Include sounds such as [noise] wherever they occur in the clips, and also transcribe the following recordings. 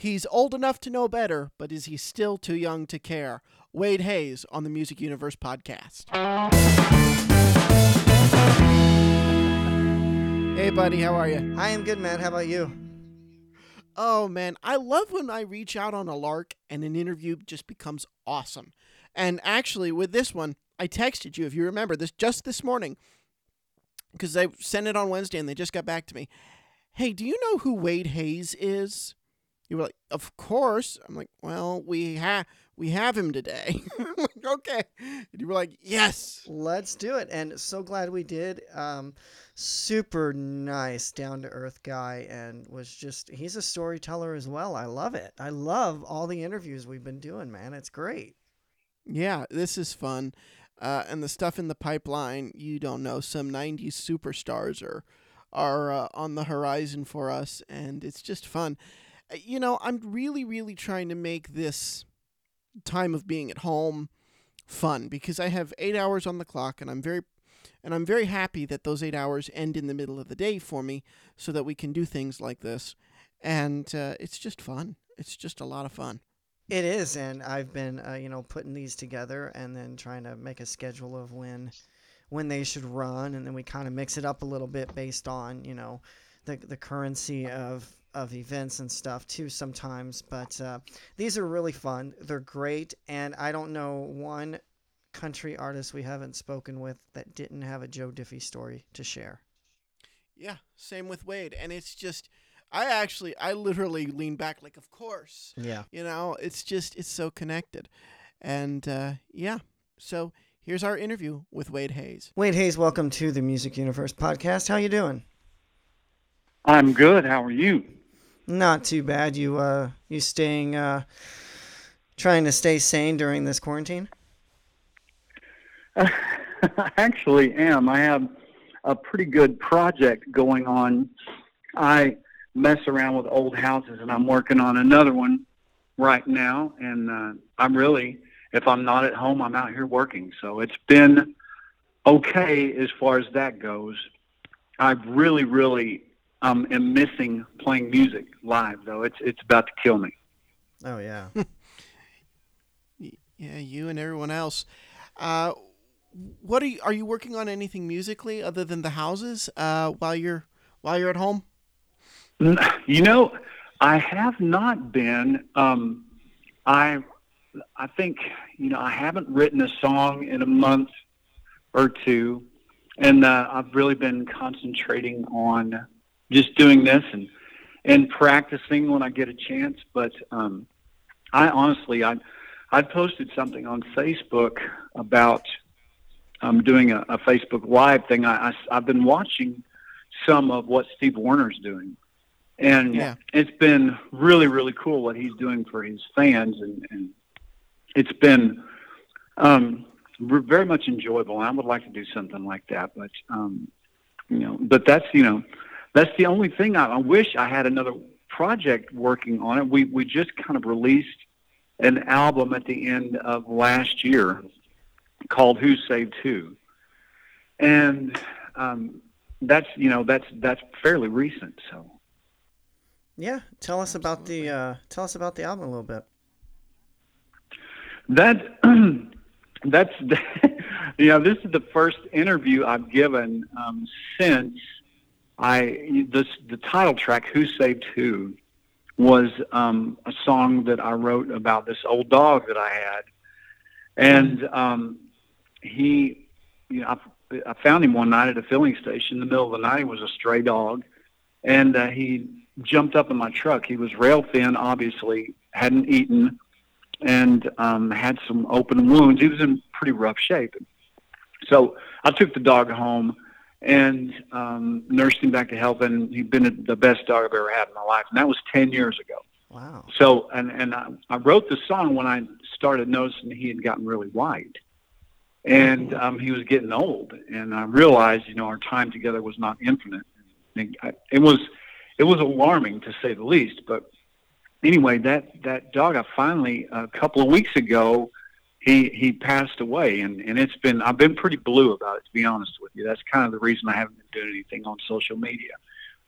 He's old enough to know better, but is he still too young to care? Wade Hayes on the Music Universe podcast. Hey, buddy, how are you? I am good, man. How about you? Oh, man, I love when I reach out on a lark and an interview just becomes awesome. And actually, with this one, I texted you, if you remember this, just this morning, because I sent it on Wednesday and they just got back to me. Hey, do you know who Wade Hayes is? You were like, of course. I'm like, well, we have we have him today. [laughs] I'm like, okay. And you were like, yes. Let's do it. And so glad we did. Um, super nice, down to earth guy, and was just he's a storyteller as well. I love it. I love all the interviews we've been doing, man. It's great. Yeah, this is fun. Uh, and the stuff in the pipeline, you don't know. Some '90s superstars are are uh, on the horizon for us, and it's just fun. Uh, you know, I'm really, really trying to make this time of being at home fun because I have eight hours on the clock, and I'm very, and I'm very happy that those eight hours end in the middle of the day for me, so that we can do things like this, and uh, it's just fun. It's just a lot of fun. It is, and I've been, uh, you know, putting these together and then trying to make a schedule of when, when they should run, and then we kind of mix it up a little bit based on, you know, the the currency of of events and stuff too sometimes. But uh, these are really fun. They're great, and I don't know one country artist we haven't spoken with that didn't have a Joe Diffie story to share. Yeah, same with Wade, and it's just. I actually, I literally lean back like, of course. Yeah. You know, it's just, it's so connected. And uh, yeah, so here's our interview with Wade Hayes. Wade Hayes, welcome to the Music Universe podcast. How you doing? I'm good. How are you? Not too bad. You uh you staying uh trying to stay sane during this quarantine? I [laughs] actually am. I have a pretty good project going on. I mess around with old houses and I'm working on another one right now and uh I'm really if I'm not at home I'm out here working. So it's been okay as far as that goes. I've really really um, am missing playing music live, though. It's it's about to kill me. Oh yeah. [laughs] yeah, you and everyone else. Uh, what are you? Are you working on anything musically other than the houses uh, while you're while you're at home? You know, I have not been. Um, I I think you know I haven't written a song in a month or two, and uh, I've really been concentrating on just doing this and and practicing when I get a chance. But um, I honestly, I I posted something on Facebook about um, doing a, a Facebook Live thing. I, I I've been watching some of what Steve Wariner's doing, and yeah. it's been really really cool what he's doing for his fans, and, and it's been um, very much enjoyable. I would like to do something like that, but um, you know, but that's you know that's the only thing I, I wish I had another project working on it. We we just kind of released an album at the end of last year called "Who Saved Who," and um, that's you know that's that's fairly recent. So yeah, tell us about the uh, tell us about the album a little bit. That [clears throat] that's [laughs] you know this is the first interview I've given um, since I this the title track "Who Saved Who" was um, a song that I wrote about this old dog that I had, and um, he, you know, I, I found him one night at a filling station in the middle of the night. He was a stray dog, and uh, he jumped up in my truck. He was rail thin, obviously hadn't eaten, and um, had some open wounds. He was in pretty rough shape. So I took the dog home and um, nursed him back to health. And he'd been the best dog I've ever had in my life. And that was 10 years ago. Wow. So, and, and I, I wrote the song when I started noticing he had gotten really white. And um, he was getting old. And I realized, you know, our time together was not infinite. And I, it was, it was alarming to say the least. But anyway, that, that dog, I finally, a couple of weeks ago, he he passed away and and it's been I've been pretty blue about it to be honest with you. That's kind of the reason I haven't been doing anything on social media.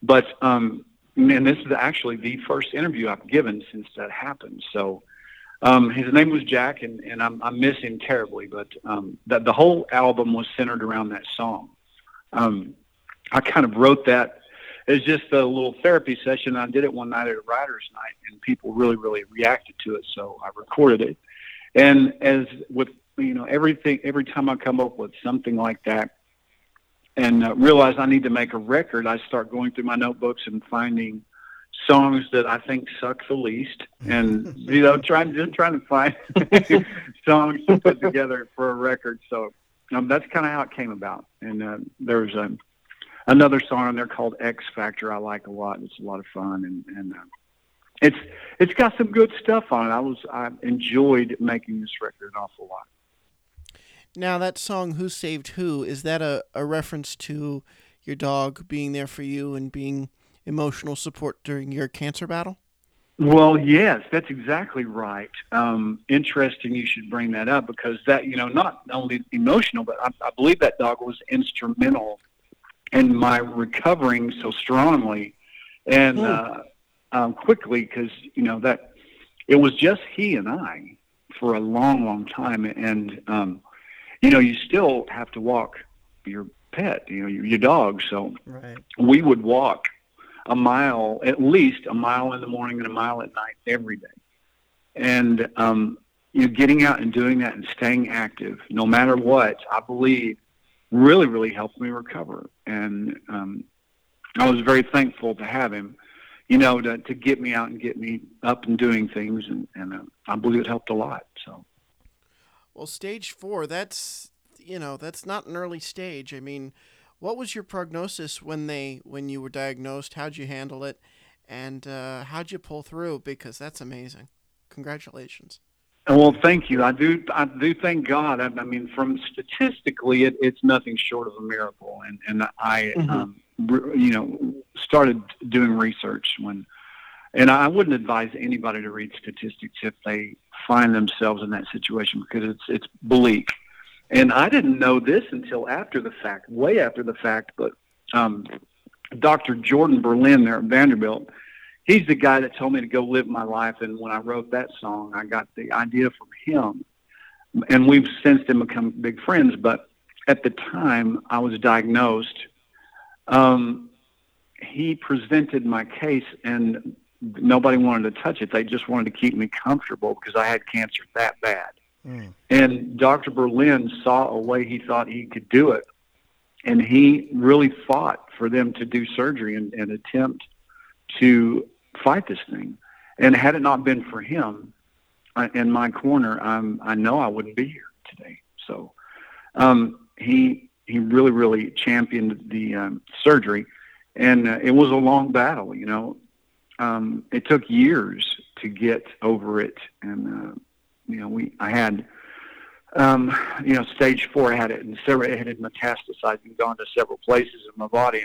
But um and this is actually the first interview I've given since that happened. So um, his name was Jack, and, and I'm, I miss him terribly. But um, the, the whole album was centered around that song. Um, I kind of wrote that as just a little therapy session. I did it one night at a writer's night, and people really, really reacted to it. So I recorded it. And as with you know everything, every time I come up with something like that, and uh, realize I need to make a record, I start going through my notebooks and finding songs that I think suck the least, and [laughs] you know, trying just trying to find [laughs] songs to put together for a record. So um, that's kind of how it came about. And uh, there's a another song on there called X Factor I like a lot. It's a lot of fun, and and uh, it's it's got some good stuff on it. I was I enjoyed making this record an awful lot. Now, that song, Who Saved Who, is that a, a reference to your dog being there for you and being emotional support during your cancer battle? Well, yes, that's exactly right. Um, interesting you should bring that up because that, you know, not only emotional, but I, I believe that dog was instrumental in my recovering so strongly and hmm. uh, um, quickly because, you know, that it was just he and I for a long, long time. And, um, you know, you still have to walk your pet, you know, your, your dog. So right. we would walk a mile, at least a mile in the morning and a mile at night every day. And, um, you know, getting out and doing that and staying active, no matter what, I believe really, really helped me recover. And um, I was very thankful to have him, you know, to, to get me out and get me up and doing things. And, and uh, I believe it helped a lot. So. Well, stage four, that's you know, that's not an early stage. I mean, what was your prognosis when they when you were diagnosed? How'd you handle it? And uh, how'd you pull through? Because that's amazing. Congratulations. Well, thank you. I do. I do thank God. I, I mean, from statistically, it, it's nothing short of a miracle. And and I, mm-hmm. um, you know, started doing research when and I wouldn't advise anybody to read statistics if they find themselves in that situation because it's it's bleak. And I didn't know this until after the fact, way after the fact. But um, Dr. Jordan Berlin there at Vanderbilt, he's the guy that told me to go live my life. And when I wrote that song, I got the idea from him. And we've since then become big friends. But at the time I was diagnosed, um, he presented my case, and nobody wanted to touch it. They just wanted to keep me comfortable because I had cancer that bad. Mm. And Dr. Berlin saw a way he thought he could do it. And he really fought for them to do surgery and, and attempt to fight this thing. And had it not been for him I, in my corner, I'm, I know I wouldn't be here today. So um, he he really really championed the um, surgery, and uh, it was a long battle. You know, um, it took years to get over it, and uh, you know, we I had um, you know stage four. Had it and several it had metastasized and gone to several places in my body,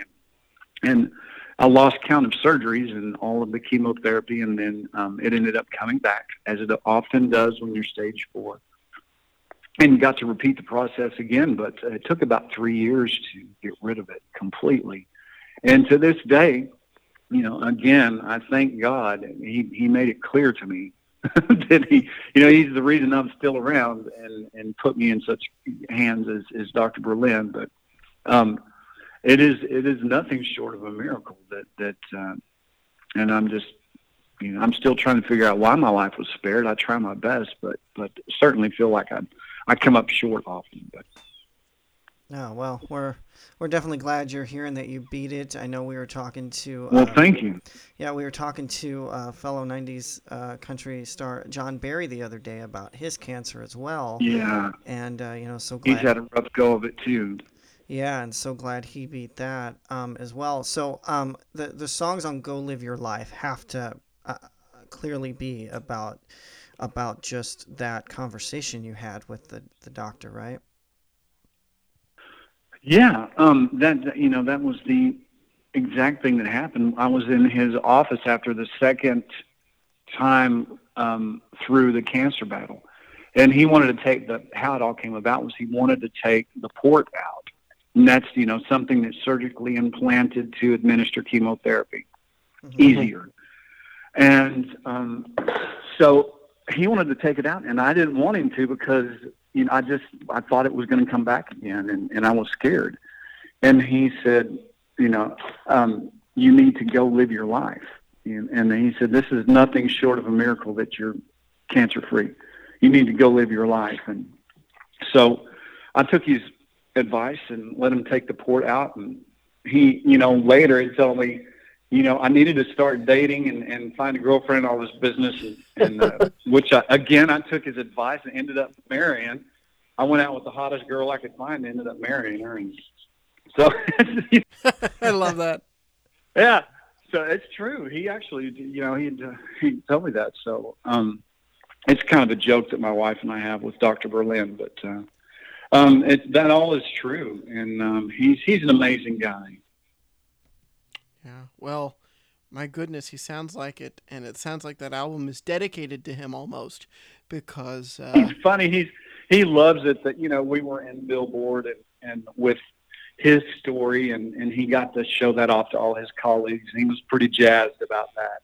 and, and I lost count of surgeries and all of the chemotherapy, and then um, it ended up coming back as it often does when you're stage four. And got to repeat the process again, but uh, it took about three years to get rid of it completely. And to this day, you know, again, I thank God he, he made it clear to me [laughs] that he, you know, he's the reason I'm still around and, and put me in such hands as, as Dr. Berlin. But um, it is it is nothing short of a miracle that that, uh, and I'm just, you know, I'm still trying to figure out why my life was spared. I try my best, but but certainly feel like I I come up short often. But Oh well, we're we're definitely glad you're here and that you beat it. I know we were talking to. Uh, well, thank you. Yeah, we were talking to uh, fellow '90s uh, country star John Berry the other day about his cancer as well. Yeah. And uh, you know, so glad he's had a rough go of it too. Yeah, and so glad he beat that um, as well. So um, the the songs on "Go Live Your Life" have to uh, clearly be about about just that conversation you had with the the doctor, right? Yeah, um, that you know that was the exact thing that happened. I was in his office after the second time um, through the cancer battle, and he wanted to take the how it all came about was he wanted to take the port out, and that's you know something that's surgically implanted to administer chemotherapy, Mhm. easier. And um, so he wanted to take it out, and I didn't want him to because you know I just I thought it was going to come back again, and, and I was scared. And he said, you know, um, you need to go live your life. And, and he said, this is nothing short of a miracle that you're cancer free. You need to go live your life. And so I took his advice and let him take the port out. And he, you know, later he told me, you know, I needed to start dating and, and find a girlfriend, all this business, and, and uh, [laughs] which I, again I took his advice and ended up marrying. I went out with the hottest girl I could find, and ended up marrying her, and so [laughs] I love that. yeah, so it's true. He actually, you know, he he told me that. So um, it's kind of a joke that my wife and I have with Dr. Berlin, but uh, um, it, that all is true, and um, he's he's an amazing guy. Yeah. Well, my goodness, he sounds like it, and it sounds like that album is dedicated to him almost, because uh, He's funny. He's he loves it that you know we were in Billboard and and with his story, and and he got to show that off to all his colleagues. And he was pretty jazzed about that.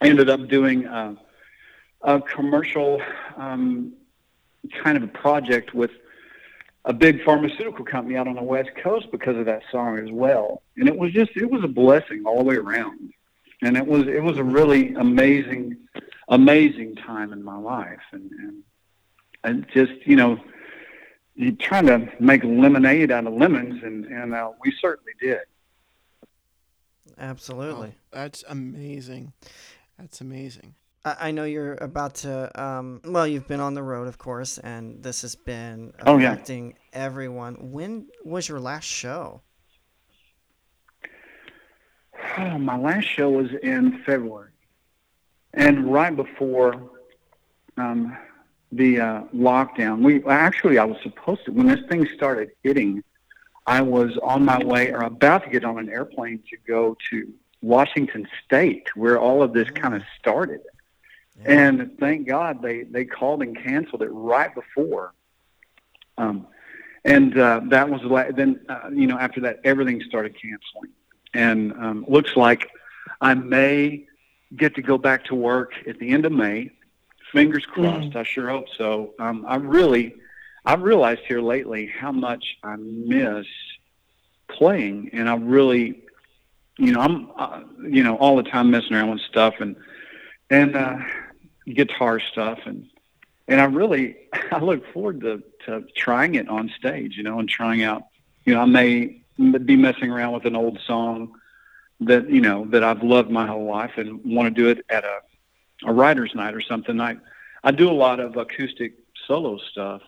I ended up doing a, a commercial um, kind of a project with a big pharmaceutical company out on the West Coast because of that song as well. And it was just it was a blessing all the way around. And it was it was a really amazing amazing time in my life and and, and just, you know, you trying to make lemonade out of lemons and and uh, we certainly did. Absolutely. oh, that's amazing. That's amazing. I know you're about to. Um, well, you've been on the road, of course, and this has been Oh, yeah. affecting everyone. When was your last show? Oh, my last show was in February, and right before um, the uh, lockdown, we actually I was supposed to when this thing started hitting. I was on my way or about to get on an airplane to go to Washington State, where all of this kind of started. And thank God they they called and canceled it right before. Um, and uh, that was la- then uh, you know after that everything started canceling, and um, looks like I may get to go back to work at the end of May. Fingers crossed. I sure hope so. Um, I really, I've realized here lately how much I miss playing, and I really, you know, I'm, uh, you know, all the time messing around with stuff and and uh, guitar stuff, and and I really, [laughs] I look forward to to trying it on stage, you know, and trying out. You know, I may be messing around with an old song that you know that I've loved my whole life and want to do it at a a writer's night or something. I I do a lot of acoustic solo stuff,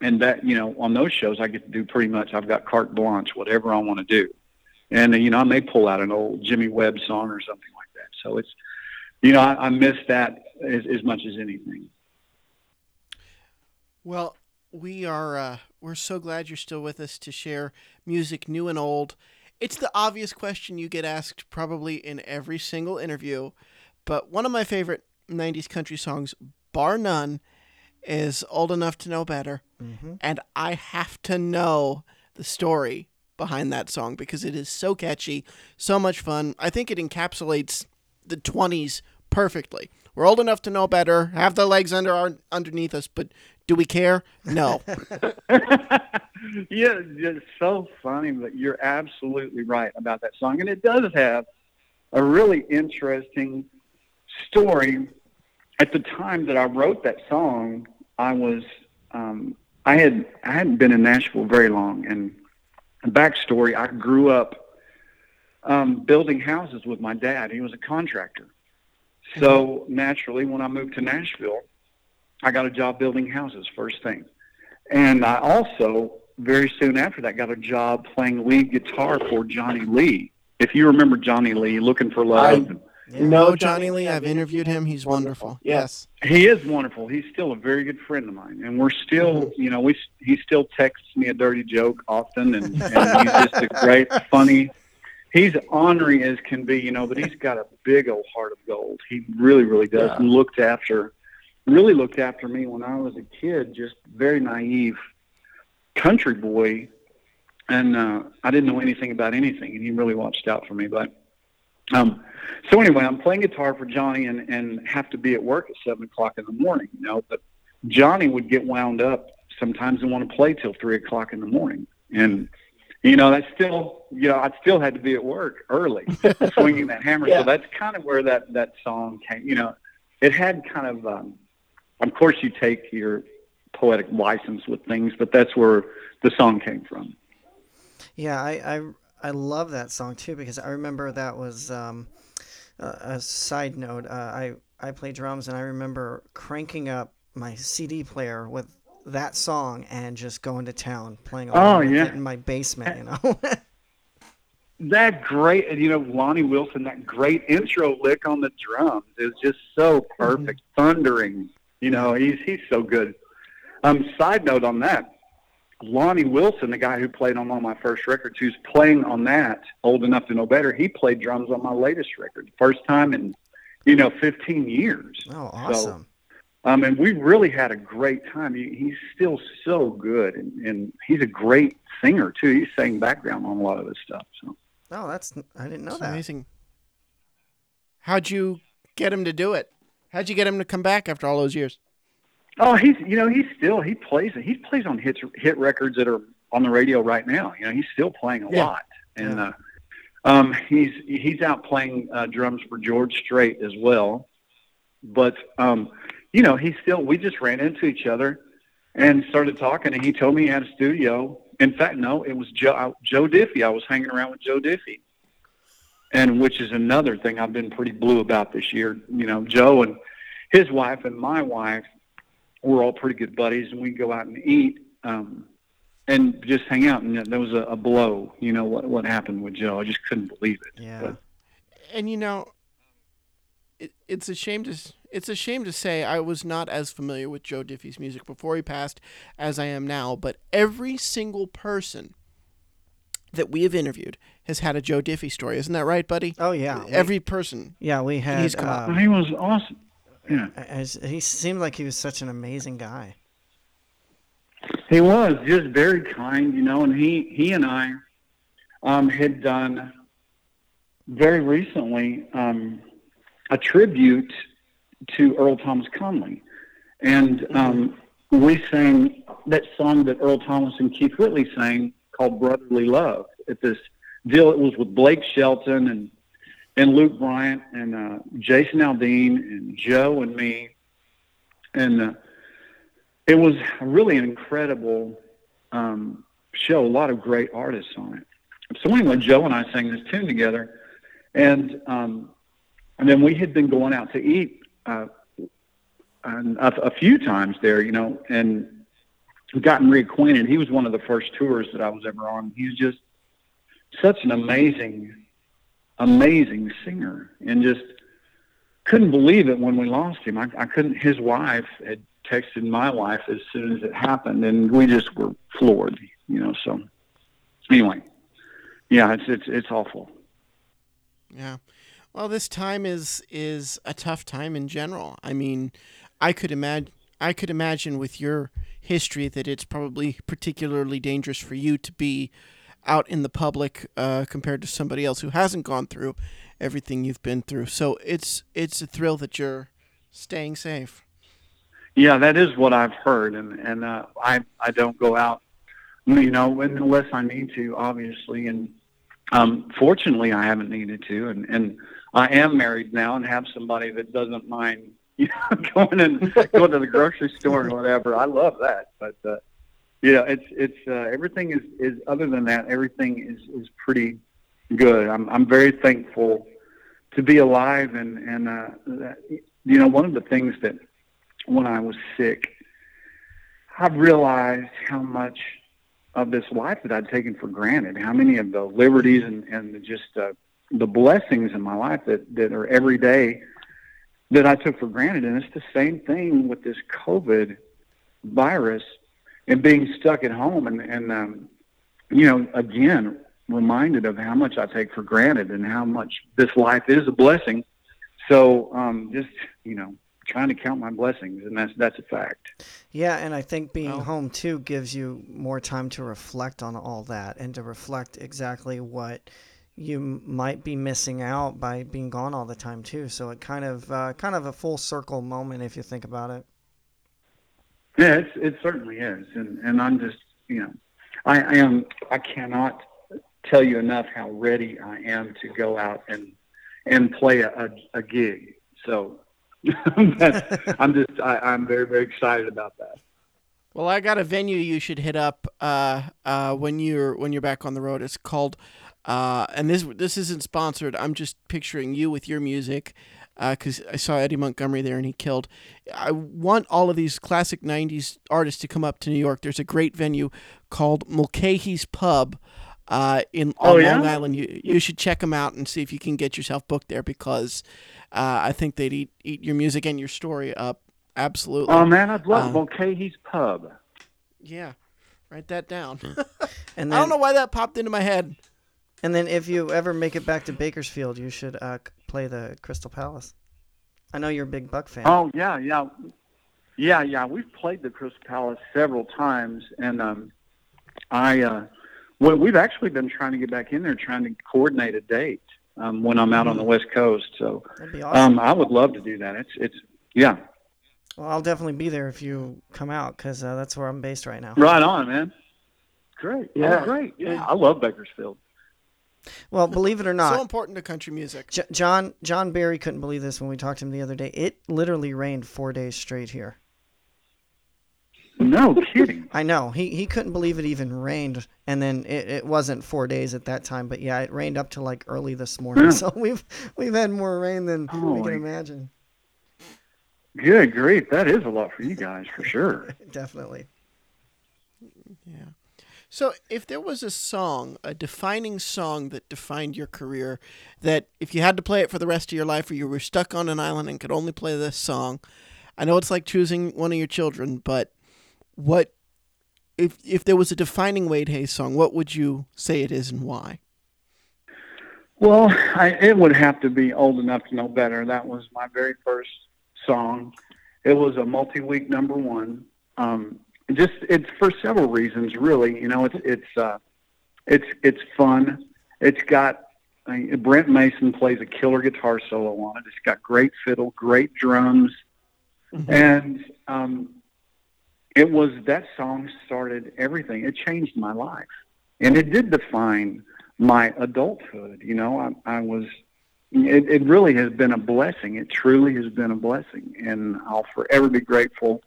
and that you know on those shows I get to do pretty much. I've got carte blanche, whatever I want to do, and you know I may pull out an old Jimmy Webb song or something like that. So it's you know I, I miss that as, as much as anything. Well, we are uh, we're so glad you're still with us to share music new and old. It's the obvious question you get asked probably in every single interview, but one of my favorite 90s country songs, bar none, is Old Enough to Know Better. Mm-hmm. And I have to know the story behind that song because it is so catchy, so much fun. I think it encapsulates the 20s perfectly. We're old enough to know better, have the legs under our underneath us, but do we care? No. [laughs] [laughs] yeah, it's so funny, but you're absolutely right about that song, and it does have a really interesting story. At the time that I wrote that song, I was um, I had I hadn't been in Nashville very long, and backstory: I grew up um, building houses with my dad. He was a contractor, so mm-hmm. naturally, when I moved to Nashville, I got a job building houses first thing. And I also, very soon after that, got a job playing lead guitar for Johnny Lee. If you remember Johnny Lee, Looking for Love. Yeah. No, Johnny Lee, I've interviewed him. He's wonderful. Yes. he is wonderful. He's still a very good friend of mine. And we're mm-hmm. still, you know, we he still texts me a dirty joke often. And, and he's just a great, funny, he's ornery as can be, you know, but he's got a big old heart of gold. He really, really does. Yeah. And looked after, really looked after me when I was a kid, just very naive country boy. And uh, I didn't know anything about anything, and he really watched out for me. But Um, so anyway, I'm playing guitar for Johnny and, and have to be at work at seven o'clock in the morning, you know, but Johnny would get wound up sometimes and want to play till three o'clock in the morning. And, you know, that's still, you know, I still had to be at work early [laughs] swinging that hammer. Yeah. So that's kind of where that, that song came, you know, it had kind of, um, of course you take your poetic license with things, but that's where the song came from. Yeah, I, I I love that song too because I remember that was um, a, a side note. Uh, I I play drums and I remember cranking up my CD player with that song and just going to town playing along Oh, yeah. in my basement. You know. [laughs] that great, and you know, Lonnie Wilson, that great intro lick on the drums is just so perfect, thundering. You know, he's he's so good. Um, side note on that, Lonnie Wilson, the guy who played on one of my first records, who's playing on that, old enough to know better, he played drums on my latest record, first time in, you know, 15 years. oh, awesome. Um, and we really had a great time. He, he's still so good, and, and he's a great singer too. He's sang background on a lot of his stuff. So. Oh, that's I didn't know It's that. amazing. How'd you get him to do it? How'd you get him to come back after all those years? Oh, he's you know he's still he plays he plays on hits hit records that are on the radio right now. You know he's still playing a Yeah. lot, and uh, um, he's he's out playing uh, drums for George Strait as well. But um, you know he still we just ran into each other and started talking, and he told me he had a studio. In fact, no, it was Joe Joe Diffie. I was hanging around with Joe Diffie, and which is another thing I've been pretty blue about this year. You know, Joe and his wife and my wife we're all pretty good buddies, and we go out and eat um, and just hang out. And there was a, a blow, you know, what what happened with Joe. I just couldn't believe it. Yeah. But- And you know, it, it's a shame to s- it's a shame to say I was not as familiar with Joe Diffie's music before he passed as I am now. But every single person that we have interviewed has had a Joe Diffie story. Isn't that right, buddy? Oh yeah. we- Every person. yeah, we had. he's come out. um, he was awesome. Yeah, as, he seemed like he was such an amazing guy. he was just very kind, you know. And he he and I um, had done very recently um, a tribute to Earl Thomas Conley, and um, we sang that song that Earl Thomas and Keith Whitley sang called "Brotherly Love." At this deal, it was with Blake Shelton and and Luke Bryan and uh, Jason Aldean and Joe and me, and uh, it was really an incredible um, show. A lot of great artists on it. So anyway, Joe and I sang this tune together, and um, and then we had been going out to eat uh, a, a few times there, you know, and gotten reacquainted. He was one of the first tours that I was ever on. He's just such an amazing, amazing singer, and just couldn't believe it when we lost him. I, I couldn't. His wife had texted my wife as soon as it happened, and we just were floored, you know. So anyway, yeah, it's it's it's awful. Yeah. Well, this time is is a tough time in general. I mean, I could imagine I could imagine with your history that it's probably particularly dangerous for you to be out in the public uh, compared to somebody else who hasn't gone through everything you've been through. So it's it's a thrill that you're staying safe. Yeah, that is what I've heard, and and uh, I I don't go out, you know, unless I need to, obviously, and um, fortunately I haven't needed to, and and I am married now and have somebody that doesn't mind, [laughs] you know, going and going to the grocery store and whatever. I love that, but uh, you know, it's it's uh, everything is is other than that, everything is is pretty good. I'm I'm very thankful to be alive, and and uh, that, you know, one of the things that when I was sick, I realized how much of this life that I'd taken for granted, how many of the liberties and, and the just uh, the blessings in my life that, that are every day that I took for granted. And it's the same thing with this COVID virus and being stuck at home and, and um, you know, again, reminded of how much I take for granted and how much this life is a blessing. So um, just, you know, trying to count my blessings, and that's that's a fact. Yeah, and I think being Oh. home too gives you more time to reflect on all that and to reflect exactly what you might be missing out by being gone all the time too. So it kind of uh, kind of a full circle moment if you think about it. Yeah, it's, it certainly is, and and I'm just you know, I, I am I cannot tell you enough how ready I am to go out and and play a, a, a gig. So [laughs] I'm just I, I'm very very excited about that. Well, I got a venue you should hit up uh, uh, when you're when you're back on the road. It's called, uh, and this this isn't sponsored. I'm just picturing you with your music, because I saw Eddie Montgomery there and he killed. I want all of these classic '90s artists to come up to New York. There's a great venue called Mulcahy's Pub. Uh, in Oh, on yeah? Long Island, you you should check them out and see if you can get yourself booked there because uh, I think they'd eat eat your music and your story up absolutely. Oh man, I'd love Uh, Mulcahy's Pub. Yeah, write that down. And [laughs] I don't know why that popped into my head. And then if you ever make it back to Bakersfield, you should uh, play the Crystal Palace. I know you're a big Buck fan. Oh yeah, yeah, yeah, yeah. We've played the Crystal Palace several times, and um, I uh, well, we've actually been trying to get back in there, trying to coordinate a date um, when I'm out on the West Coast. So That'd be awesome. um, I would love to do that. It's it's yeah, well, I'll definitely be there if you come out because uh, that's where I'm based right now. right on, man. Great, Yeah. oh, great. Yeah, I love Bakersfield. Well, believe it or [laughs] not, so important to country music. J- John John Berry couldn't believe this when we talked to him the other day. It literally rained four days straight here. No kidding. I know he he couldn't believe it even rained, and then it, it wasn't four days at that time. But yeah, it rained up to like early this morning. Yeah. [laughs] So we've we've had more rain than oh, we can imagine. Good grief, that is a lot for you guys for sure. [laughs] Definitely. So, if there was a song, a defining song that defined your career, that if you had to play it for the rest of your life, or you were stuck on an island and could only play this song, I know it's like choosing one of your children, but what if if there was a defining Wade Hayes song, what would you say it is and why? Well, I, it would have to be old enough to know better. That was my very first song. It was a multi-week number one. Um, just it's for several reasons, really. You know, it's it's uh, it's it's fun. It's got I mean, Brent Mason plays a killer guitar solo on it. It's got great fiddle, great drums, and um, it was that song started everything. It changed my life, and it did define my adulthood. You know, I, I was. It, it really has been a blessing. It truly has been a blessing, and I'll forever be grateful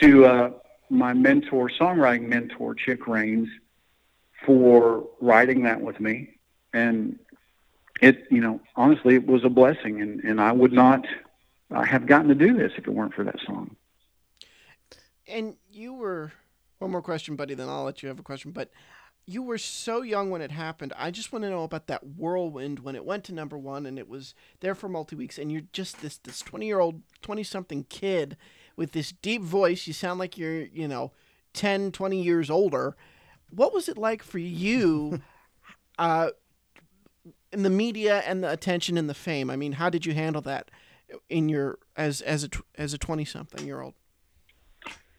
to uh, my mentor, songwriting mentor, Chick Rains, for writing that with me. And it, you know, honestly, it was a blessing, and, and I would not have gotten to do this if it weren't for that song. And you were one more question, buddy. Then I'll let you have a question. But you were so young when it happened. I just want to know about that whirlwind when it went to number one and it was there for multi weeks. And you're just this this twenty year old, twenty something kid with this deep voice. You sound like you're you know 10, 20 years older. What was it like for you? [laughs] uh, in the media and the attention and the fame. I mean, how did you handle that in your as as a as a twenty something year old?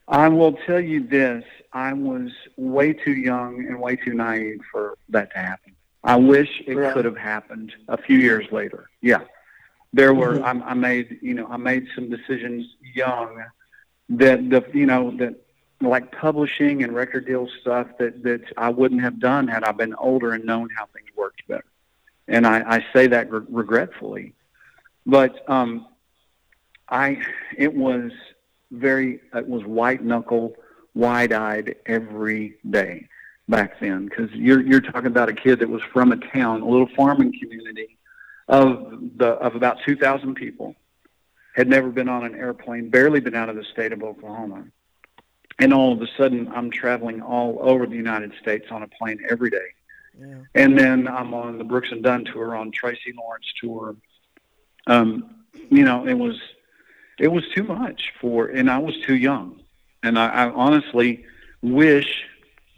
I will tell you this: I was way too young and way too naive for that to happen. I wish it Really? could have happened a few years later. Yeah, there were. Mhm. I, I made you know I made some decisions young that the you know that like publishing and record deal stuff that that I wouldn't have done had I been older and known how things worked better. And I, I say that re- regretfully, but um, I it was very it was white knuckle, wide eyed every day back then because you're you're talking about a kid that was from a town, a little farming community of the of about two thousand people, had never been on an airplane, barely been out of the state of Oklahoma. And all of a sudden, I'm traveling all over the United States on a plane every day. Yeah. And then I'm on the Brooks and Dunn tour, on Tracy Lawrence tour. Um, you know, it was it was too much for, and I was too young. And I, I honestly wish.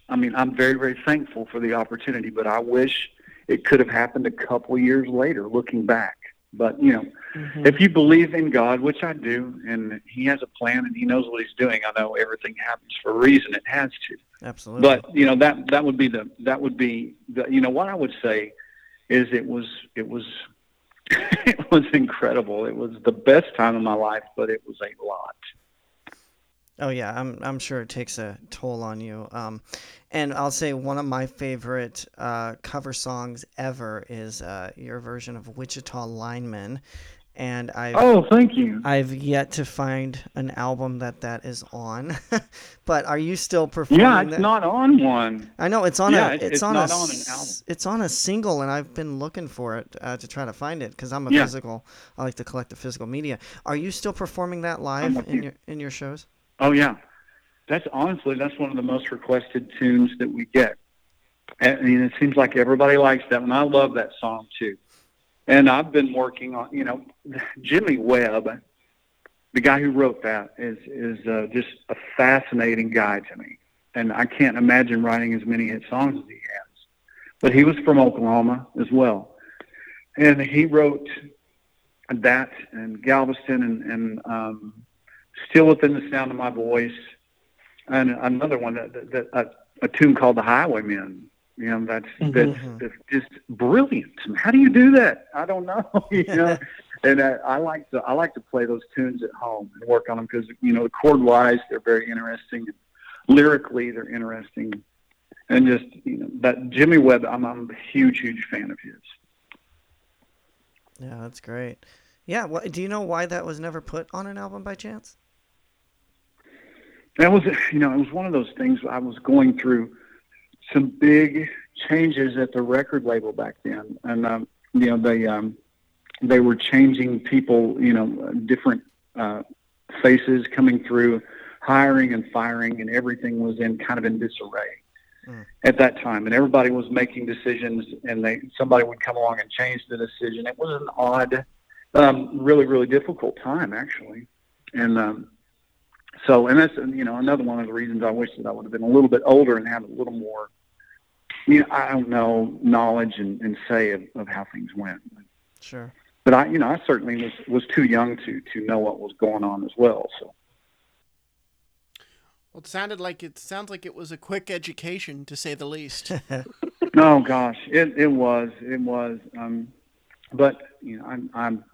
I mean, I'm very very thankful for the opportunity, but I wish it could have happened a couple years later, looking back. But you know, Mhm. if you believe in God, which I do, and He has a plan and He knows what He's doing, I know everything happens for a reason. It has to. Absolutely. But you know that that would be the that would be the you know what I would say is it was it was [laughs] it was incredible. It was the best time of my life, but it was a lot. Oh yeah, I'm I'm sure it takes a toll on you. Um, and I'll say one of my favorite uh, cover songs ever is uh, your version of Wichita Lineman, and I've Oh, thank you. I've yet to find an album that that is on. [laughs] but are you still performing? Yeah, it's that? not on one. I know it's on Yeah, a it's- it's, it's on not a on an album. it's on a single, and I've been looking for it uh, to try to find it because I'm a Yeah. physical. I like to collect the physical media. Are you still performing that live in you. your in your shows? Oh yeah, that's honestly that's one of the most requested tunes that we get. And, I mean, it seems like everybody likes that one. I love that song too. And I've been working on, you know, [laughs] Jimmy Webb, the guy who wrote that, is is uh, just a fascinating guy to me. And I can't imagine writing as many hit songs as he has. But he was from Oklahoma as well, and he wrote that and Galveston and and um, Still Within the Sound of My Voice, and another one that, that, that a, a tune called The Highwaymen. You know, that's that's, Mhm. that's just brilliant. How do you do that? I don't know. [laughs] you know, [laughs] and I, I like to I like to play those tunes at home and work on them because you know, the chord wise, they're very interesting. Lyrically, they're interesting, and just you know, that Jimmy Webb, I'm, I'm a huge, huge fan of his. Yeah, that's great. Yeah, what, do you know why that was never put on an album by chance? That was you know it was one of those things i was going through some big changes at the record label back then. And um you know they um they were changing people you know different uh faces coming through hiring and firing and everything was in kind of in disarray Mm. at that time. And everybody was making decisions and they somebody would come along and change the decision. It was an odd um really really difficult time actually. And um so, and that's you know another one of the reasons I wish that I would have been a little bit older and had a little more, you know, I don't know, knowledge and, and say of, of how things went. Sure. But I, you know, I certainly was was too young to to know what was going on as well. So, Well, it sounded like it sounds like it was a quick education, to say the least. [laughs] no, gosh, it it was it was. Um, but you know, I'm I'm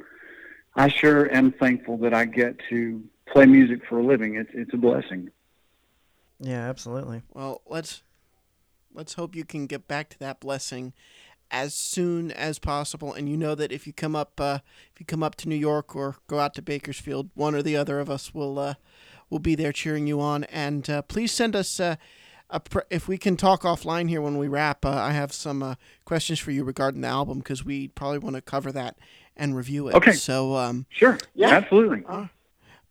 I sure am thankful that I get to play music for a living. It's it's a blessing. yeah, absolutely. Well, let's let's hope you can get back to that blessing as soon as possible. And you know that if you come up, uh, if you come up to New York or go out to Bakersfield, one or the other of us will uh, will be there cheering you on. And uh, please send us. Uh, a pr- if we can talk offline here when we wrap, uh, I have some uh, questions for you regarding the album because we probably want to cover that and review it. Okay. So, um, Sure. Yeah. Absolutely.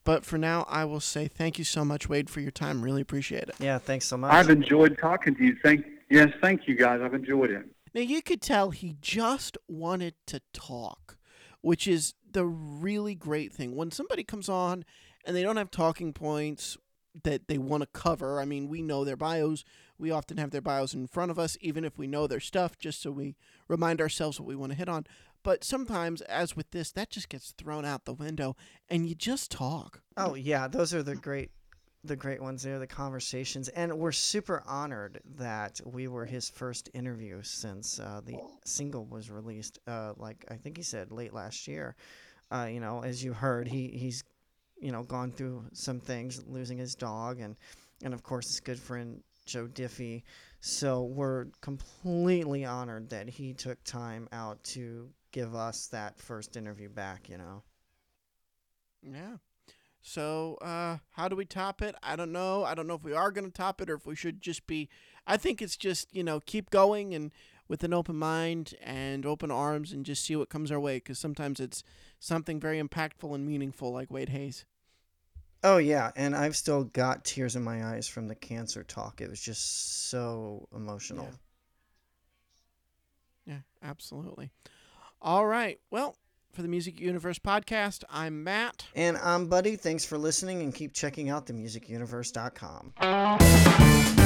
But for now, I will say thank you so much, Wade, for your time. Really appreciate it. Yeah, thanks so much. I've enjoyed talking to you. Thank yes, thank you guys. I've enjoyed it. Now you could tell he just wanted to talk, which is the really great thing. When somebody comes on and they don't have talking points that they want to cover, I mean, we know their bios. We often have their bios in front of us, even if we know their stuff, just so we remind ourselves what we want to hit on. But sometimes, as with this, that just gets thrown out the window and you just talk. Oh yeah, those are the great the great ones there, the conversations. And we're super honored that we were his first interview since uh, the single was released uh, like I think he said late last year. Uh, you know, as you heard, he he's you know gone through some things, losing his dog and and of course his good friend Joe Diffie. So we're completely honored that he took time out to give us that first interview back, you know. Yeah. So, uh, how do we top it? I don't know. I don't know if we are going to top it or if we should just be. I think it's just, you know, keep going and with an open mind and open arms and just see what comes our way because sometimes it's something very impactful and meaningful like Wade Hayes. Oh yeah, and I've still got tears in my eyes from the cancer talk. It was just so emotional. Yeah, absolutely. All right. Well, for the Music Universe podcast, I'm Matt. And I'm Buddy. Thanks for listening and keep checking out themusicuniverse.com.